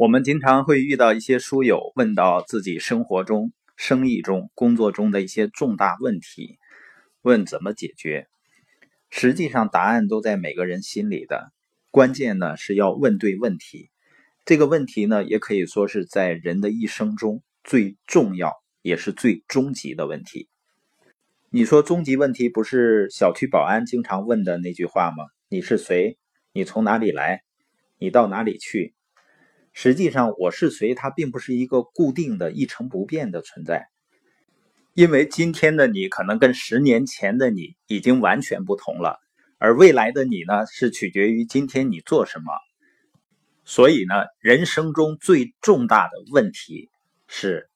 我们经常会遇到一些书友问到自己生活中、生意中、工作中的一些重大问题，问怎么解决。实际上，答案都在每个人心里的。关键呢是要问对问题。这个问题呢，也可以说是在人的一生中最重要也是最终极的问题。你说终极问题不是小区保安经常问的那句话吗？你是谁？你从哪里来？你到哪里去？实际上，我是谁？它并不是一个固定的一成不变的存在，因为今天的你可能跟十年前的你已经完全不同了，而未来的你呢，是取决于今天你做什么。所以呢，人生中最重大的问题是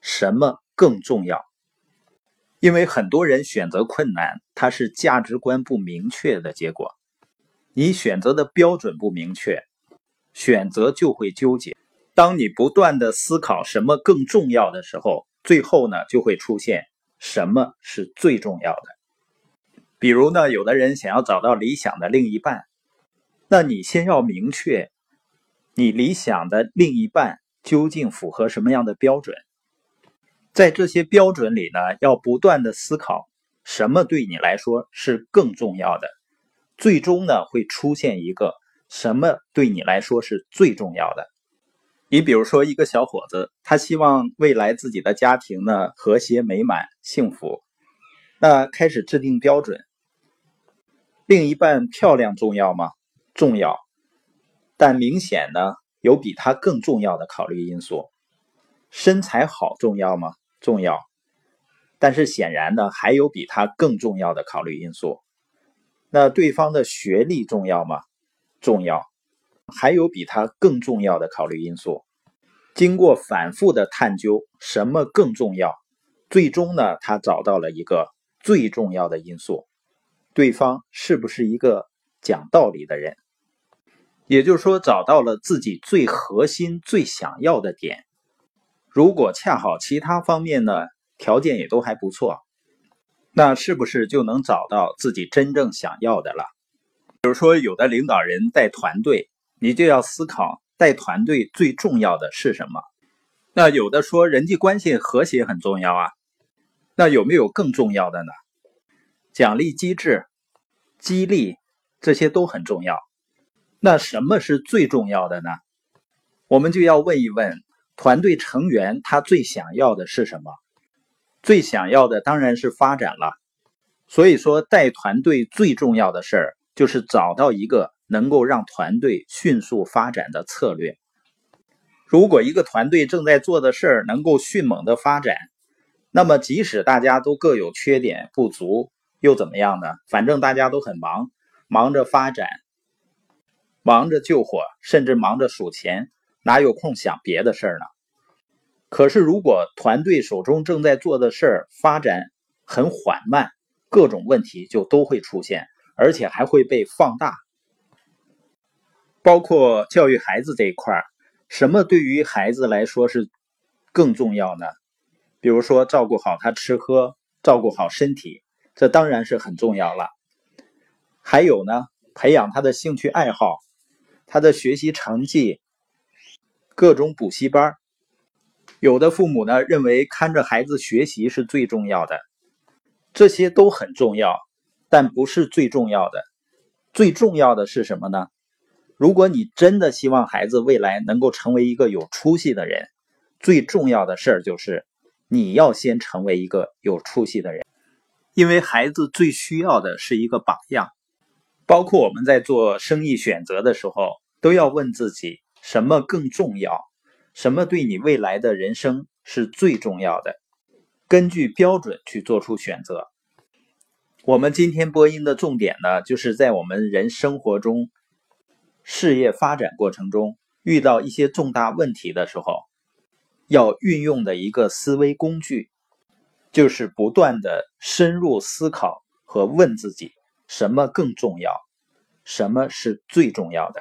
什么更重要？因为很多人选择困难，它是价值观不明确的结果，你选择的标准不明确。选择就会纠结。当你不断的思考什么更重要的时候，最后呢就会出现什么是最重要的。比如呢，有的人想要找到理想的另一半，那你先要明确你理想的另一半究竟符合什么样的标准。在这些标准里呢，要不断的思考什么对你来说是更重要的，最终呢会出现一个。什么对你来说是最重要的？你比如说，一个小伙子，他希望未来自己的家庭呢和谐美满、幸福，那开始制定标准。另一半漂亮重要吗？重要，但明显呢有比他更重要的考虑因素。身材好重要吗？重要，但是显然呢还有比他更重要的考虑因素。那对方的学历重要吗？重要，还有比它更重要的考虑因素。经过反复的探究，什么更重要？最终呢，他找到了一个最重要的因素：对方是不是一个讲道理的人？也就是说，找到了自己最核心、最想要的点。如果恰好其他方面呢条件也都还不错，那是不是就能找到自己真正想要的了？比如说，有的领导人带团队，你就要思考带团队最重要的是什么。那有的说人际关系和谐很重要啊，那有没有更重要的呢？奖励机制、激励这些都很重要。那什么是最重要的呢？我们就要问一问团队成员他最想要的是什么？最想要的当然是发展了。所以说，带团队最重要的事儿。就是找到一个能够让团队迅速发展的策略。如果一个团队正在做的事儿能够迅猛的发展，那么即使大家都各有缺点不足，又怎么样呢？反正大家都很忙，忙着发展，忙着救火，甚至忙着数钱，哪有空想别的事儿呢？可是如果团队手中正在做的事儿发展很缓慢，各种问题就都会出现。而且还会被放大，包括教育孩子这一块，什么对于孩子来说是更重要呢？比如说照顾好他吃喝，照顾好身体，这当然是很重要了。还有呢，培养他的兴趣爱好，他的学习成绩，各种补习班。有的父母呢认为看着孩子学习是最重要的，这些都很重要。但不是最重要的，最重要的是什么呢？如果你真的希望孩子未来能够成为一个有出息的人，最重要的事儿就是你要先成为一个有出息的人，因为孩子最需要的是一个榜样。包括我们在做生意选择的时候，都要问自己什么更重要，什么对你未来的人生是最重要的，根据标准去做出选择。我们今天播音的重点呢，就是在我们人生活中、事业发展过程中遇到一些重大问题的时候，要运用的一个思维工具，就是不断的深入思考和问自己：什么更重要？什么是最重要的？